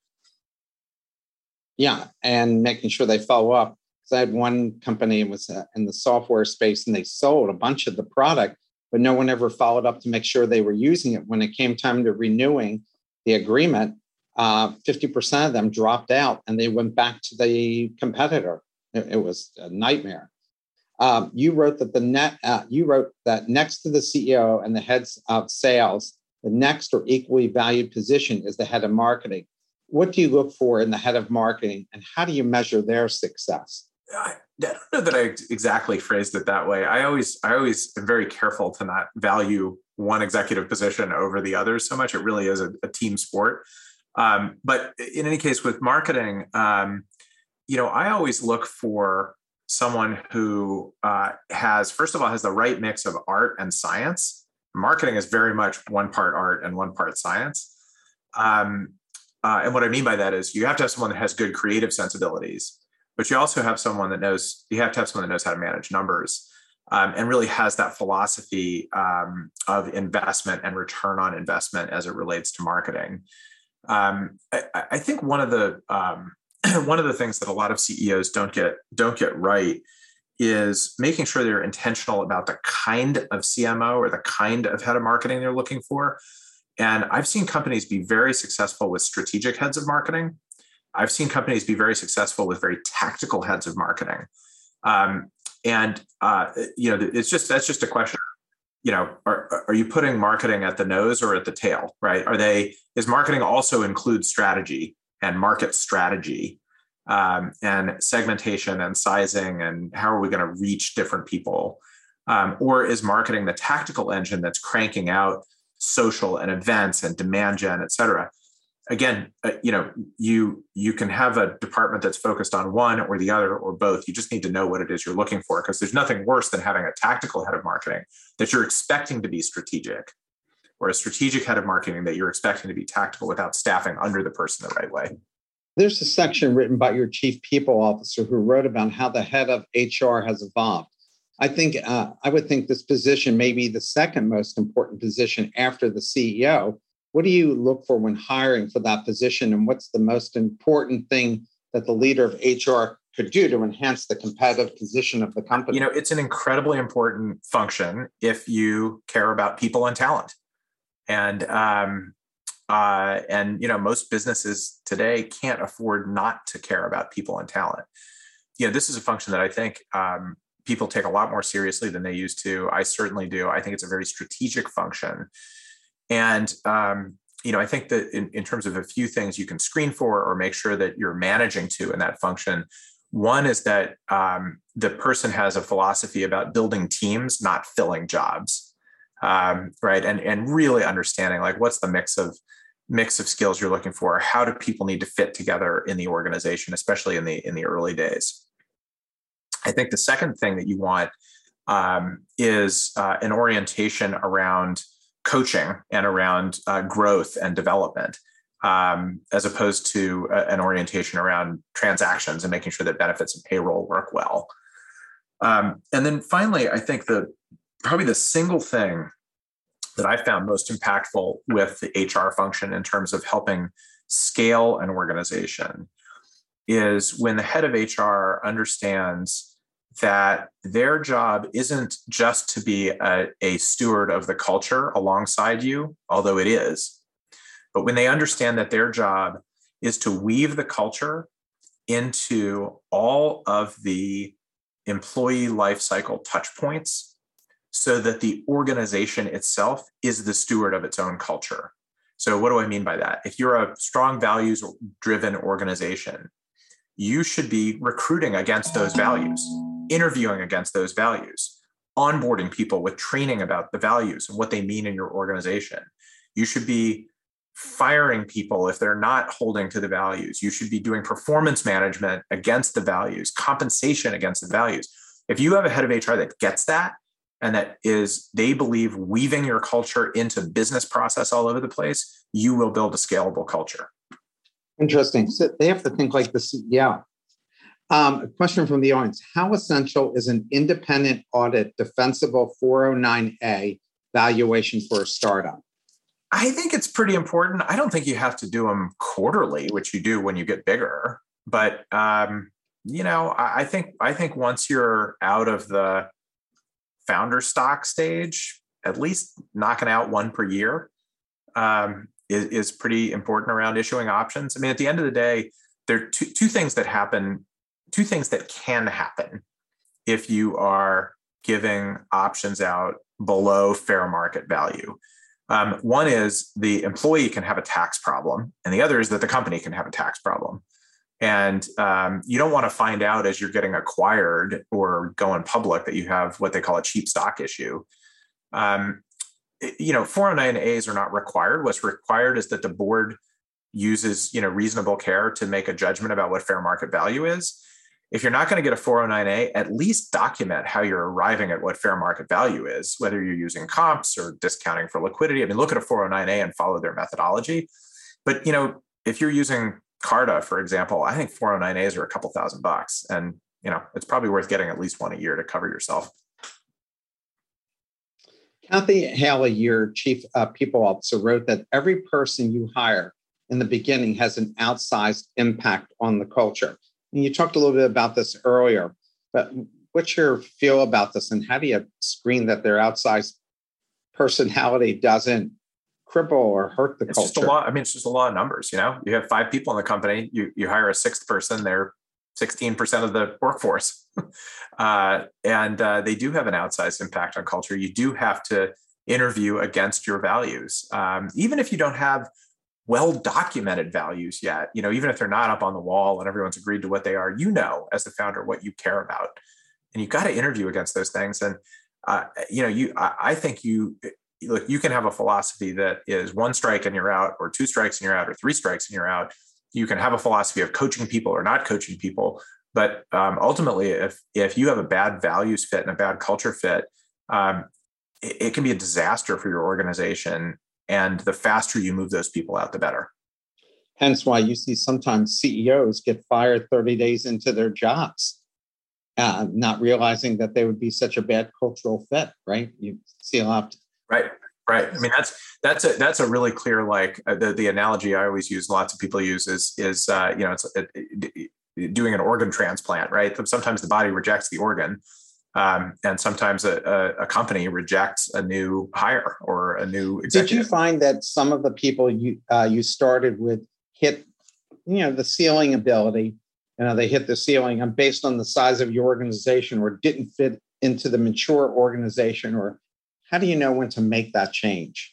Yeah, and making sure they follow up. Because I had one company was uh, in the software space, and they sold a bunch of the product, but no one ever followed up to make sure they were using it when it came time to renewing the agreement uh, 50% of them dropped out and they went back to the competitor. It, it was a nightmare. Um, you wrote that the net, uh, you wrote that next to the CEO and the heads of sales, the next or equally valued position is the head of marketing. What do you look for in the head of marketing and how do you measure their success? I don't know that I exactly phrased it that way. I always, I always am very careful to not value one executive position over the others so much. It really is a, a team sport. Um, but in any case, with marketing, um, you know, I always look for someone who uh, has, first of all, has the right mix of art and science. Marketing is very much one part art and one part science. Um, uh, and what I mean by that is you have to have someone that has good creative sensibilities, but you also have someone that knows, you have to have someone that knows how to manage numbers um, and really has that philosophy um, of investment and return on investment as it relates to marketing. Um, I, I, think one of the um, [clears throat] one of the things that a lot of CEOs don't get don't get right is making sure they're intentional about the kind of CMO or the kind of head of marketing they're looking for. And I've seen companies be very successful with strategic heads of marketing. I've seen companies be very successful with very tactical heads of marketing. Um, and uh, you know, it's just that's just a question. You know, are are you putting marketing at the nose or at the tail? Right? Are they? Is marketing also include strategy and market strategy? Um, and segmentation and sizing and how are we going to reach different people um, or is marketing the tactical engine that's cranking out social and events and demand gen, et cetera. Again, uh, you know, you you can have a department that's focused on one or the other or both. You just need to know what it is you're looking for because there's nothing worse than having a tactical head of marketing that you're expecting to be strategic, or a strategic head of marketing that you're expecting to be tactical without staffing under the person the right way. There's a section written by your chief people officer who wrote about how the head of HR has evolved. I think uh, I would think this position may be the second most important position after the CEO. What do you look for when hiring for that position, and what's the most important thing that the leader of HR could do to enhance the competitive position of the company? You know, it's an incredibly important function if you care about people and talent, and um, uh, and you know, most businesses today can't afford not to care about people and talent. You know, this is a function that I think um, people take a lot more seriously than they used to. I certainly do. I think it's a very strategic function. And, um, you know, I think that in, in terms of a few things you can screen for or make sure that you're managing to in that function, one is that um, the person has a philosophy about building teams, not filling jobs, um, right? And and really understanding like what's the mix of mix of skills you're looking for. How do people need to fit together in the organization, especially in the in the early days? I think the second thing that you want um, is uh, an orientation around coaching and around uh, growth and development, um, as opposed to a, an orientation around transactions and making sure that benefits and payroll work well. Um, and then finally, I think the probably the single thing that I found most impactful with the HR function in terms of helping scale an organization is when the head of HR understands that their job isn't just to be a, a, steward of the culture alongside you, although it is, but when they understand that their job is to weave the culture into all of the employee life cycle touch points so that the organization itself is the steward of its own culture. So, what do I mean by that? If you're a strong values driven organization, you should be recruiting against those values interviewing against those values, onboarding people with training about the values and what they mean in your organization. You should be firing people if they're not holding to the values. You should be doing performance management against the values, compensation against the values. If you have a head of HR that gets that and that is they believe weaving your culture into business process all over the place, you will build a scalable culture. Interesting. So they have to think like the CEO. Um, a question from the audience How essential is an independent audit defensible 409A valuation for a startup? I think it's pretty important. I don't think you have to do them quarterly, which you do when you get bigger. But um, you know, I, think I think once you're out of the founder stock stage, at least knocking out one per year um, is, is pretty important around issuing options. I mean, at the end of the day, there are two, two things that happen two things that can happen if you are giving options out below fair market value. Um, one is the employee can have a tax problem, and the other is that the company can have a tax problem. And um, you don't want to find out as you're getting acquired or going public that you have what they call a cheap stock issue. Um, you know, 409As are not required. What's required is that the board uses, you know, reasonable care to make a judgment about what fair market value is if you're not going to get a 409A, at least document how you're arriving at what fair market value is, whether you're using comps or discounting for liquidity. I mean, look at a 409A and follow their methodology. but you know, if you're using Carta, for example, I think 409As are a couple thousand bucks. And you know, it's probably worth getting at least one a year to cover yourself. Kathy Haley, your chief uh, people officer, wrote that every person you hire in the beginning has an outsized impact on the culture. And you talked a little bit about this earlier, but what's your feel about this and how do you screen that their outsized personality doesn't cripple or hurt the it's culture? Just a lot. I mean, it's just a lot of numbers. You know, you have five people in the company. You you hire a sixth person. They're 16% of the workforce. [laughs] uh, and uh, they do have an outsized impact on culture. You do have to interview against your values. Um, even if you don't have well documented values yet, you know, even if they're not up on the wall and everyone's agreed to what they are, you know, as the founder, what you care about. And you've got to interview against those things. And, uh, you know, you, I, I think you, look, you can have a philosophy that is one strike and you're out, or two strikes and you're out, or three strikes and you're out you can have a philosophy of coaching people or not coaching people but um, ultimately if if you have a bad values fit and a bad culture fit um, it, it, can be a disaster for your organization and the faster you move those people out the better hence why you see sometimes ceos get fired 30 days into their jobs uh, not realizing that they would be such a bad cultural fit right you see a lot right Right. I mean, that's that's a that's a really clear like uh, the the analogy I always use. Lots of people use is is uh, you know it's it, it, doing an organ transplant. Right. Sometimes the body rejects the organ, um, and sometimes a, a, a, company rejects a new hire or a new. Executive. Did you find that some of the people you uh, you started with hit, you know, the ceiling ability? You know, they hit the ceiling, and based on the size of your organization, or didn't fit into the mature organization, or how do you know when to make that change?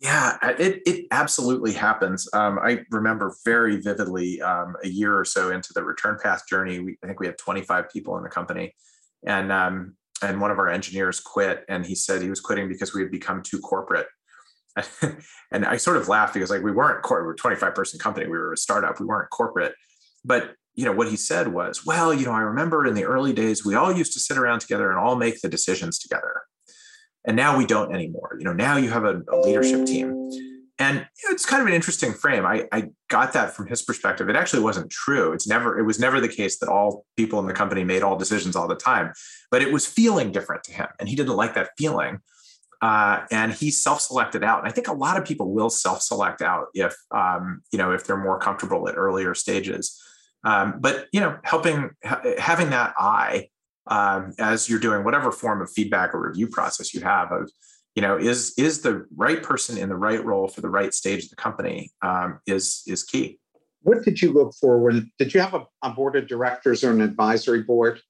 Yeah, it, it absolutely happens. Um, I remember very vividly um, a year or so into the return path journey. We, I think we had 25 people in the company, and um, and one of our engineers quit, and he said he was quitting because we had become too corporate. [laughs] and I sort of laughed because like we weren't corporate, we were a 25 person company, we were a startup, we weren't corporate. But you know what he said was, well, you know, I remember in the early days we all used to sit around together and all make the decisions together. And now we don't anymore. You know now you have a, a leadership team and it's kind of an interesting frame. I, I got that from his perspective. It actually wasn't true. It's never it was never the case that all people in the company made all decisions all the time but it was feeling different to him and he didn't like that feeling. Uh, and he self-selected out. And i think a lot of people will self-select out if um, you know if they're more comfortable at earlier stages. Um, but you know helping ha- having that eye um, as you're doing whatever form of feedback or review process you have of you know is is the right person in the right role for the right stage of the company um, is is key what did you look for when did you have a, a board of directors or an advisory board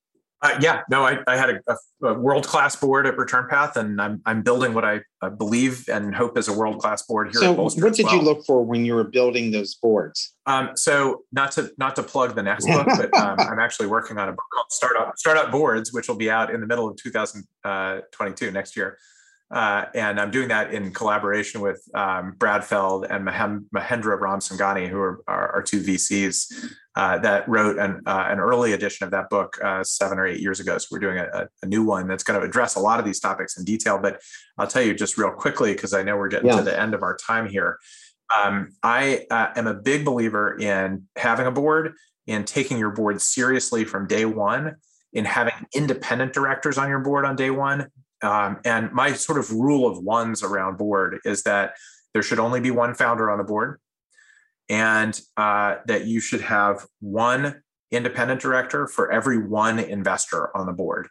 uh, yeah, no, I, I had a, a, world class board at Return Path, and I'm I'm building what I, I believe and hope is a world class board here. So, what did well. you look for when you were building those boards? Um, so, not to not to plug the next book, but um, [laughs] I'm actually working on a book called Startup Startup Boards, which will be out in the middle of 2022 uh, next year. Uh, and I'm doing that in collaboration with um, Brad Feld and Mahem, Mahendra Ramsinghani, who are our, two VCs uh, that wrote an, uh, an early edition of that book uh, seven or eight years ago. So we're doing a, a, new one that's going to address a lot of these topics in detail. But I'll tell you just real quickly, because I know we're getting yeah. to the end of our time here. Um, I uh, am a big believer in having a board, and taking your board seriously from day one, in having independent directors on your board on day one, um, and my sort of rule of ones around board is that there should only be one founder on the board and uh, that you should have one independent director for every one investor on the board.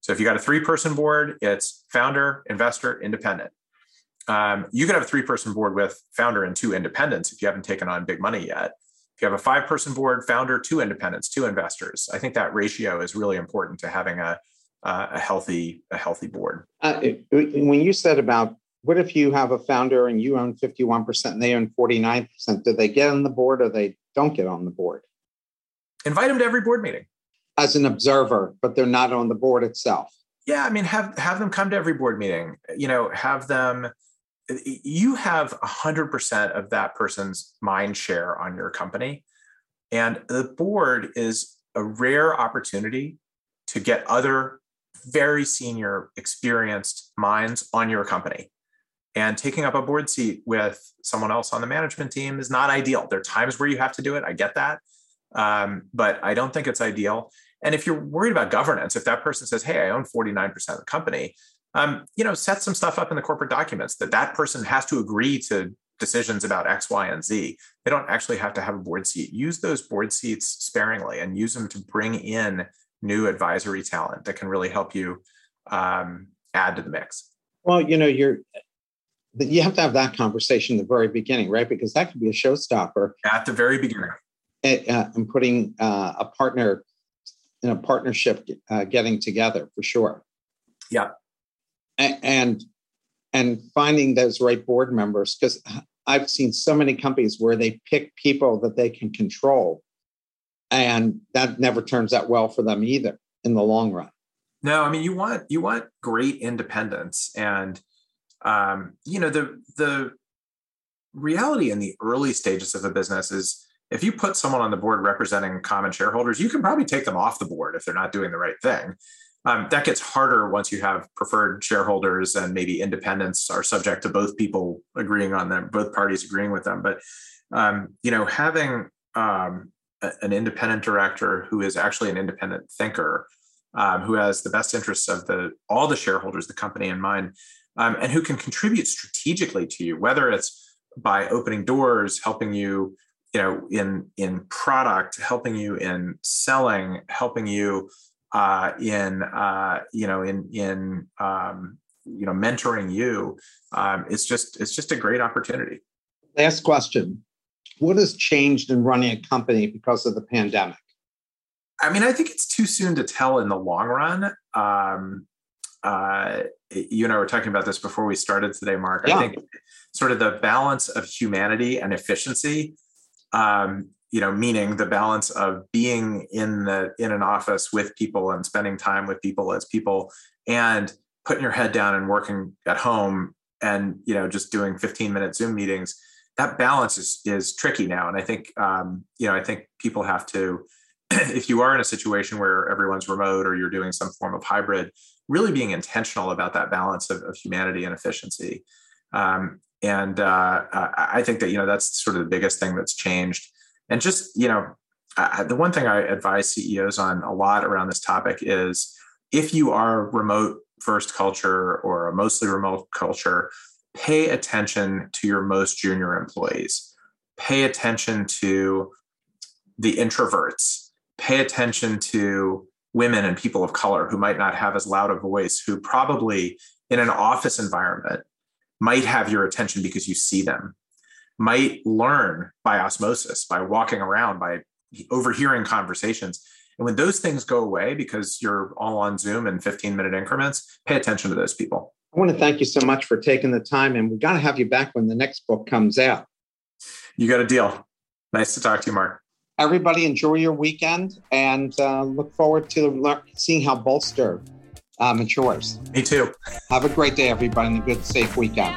So if you got a three person board, it's founder, investor, independent. Um, you could have a three person board with founder and two independents if you haven't taken on big money yet. If you have a five person board, founder, two independents, two investors, I think that ratio is really important to having a, uh, a healthy a healthy board. Uh, when you said about what if you have a founder and you own 51% and they own 49%? Do they get on the board or they don't get on the board? Invite them to every board meeting. As an observer, but they're not on the board itself. Yeah, I mean, have have them come to every board meeting. You know, have them. You have 100% of that person's mind share on your company. And the board is a rare opportunity to get other very senior, experienced minds on your company. And taking up a board seat with someone else on the management team is not ideal. There are times where you have to do it. I get that. Um, but I don't think it's ideal. And if you're worried about governance, if that person says, "Hey, I own 49% of the company," um, you know, set some stuff up in the corporate documents that that person has to agree to decisions about X, Y, and Z. They don't actually have to have a board seat. Use those board seats sparingly and use them to bring in new advisory talent that can really help you um, add to the mix. Well, you know, you're you have to have that conversation at the very beginning, right? Because that could be a showstopper at the very beginning. And, uh, and putting uh, a partner in a partnership uh, getting together for sure. Yeah. And, and and finding those right board members because I've seen so many companies where they pick people that they can control, and that never turns out well for them either in the long run. No, I mean you want you want great independence, and um, you know the the reality in the early stages of a business is if you put someone on the board representing common shareholders, you can probably take them off the board if they're not doing the right thing. Um, that gets harder once you have preferred shareholders and maybe independents are subject to both people agreeing on them, both parties agreeing with them. But um, you know, having um, a, an independent director who is actually an independent thinker, um, who has the best interests of the all the shareholders, the company in mind, um, and who can contribute strategically to you, whether it's by opening doors, helping you you know in in product helping you in selling helping you uh, in uh, you know in in um, you know mentoring you um, it's just it's just a great opportunity. Last question. What has changed in running a company because of the pandemic? I mean i think it's too soon to tell in the long run. Um, uh, you and i were talking about this before we started today mark. Yeah. i think sort of the balance of humanity and efficiency um, you know meaning the balance of being in the in an office with people and spending time with people as people and putting your head down and working at home and you know just doing 15 minute zoom meetings that balance is is tricky now. And i think um, you know i think people have to [clears throat] if you are in a situation where everyone's remote or you're doing some form of hybrid really being intentional about that balance of, of humanity and efficiency. Um, and uh, i think that you know that's sort of the biggest thing that's changed and just, you know, the one thing I advise CEOs on a lot around this topic is if you are remote first culture or a mostly remote culture, pay attention to your most junior employees. Pay attention to the introverts. Pay attention to women and people of color who might not have as loud a voice, who probably in an office environment might have your attention because you see them might learn by osmosis, by walking around, by overhearing conversations. And when those things go away because you're all on Zoom in 15 minute increments, pay attention to those people. I want to thank you so much for taking the time. And we've got to have you back when the next book comes out. You got a deal. Nice to talk to you, Mark. Everybody, enjoy your weekend and uh, look forward to seeing how Bolster uh, matures. Me too. Have a great day, everybody, and a good, safe weekend.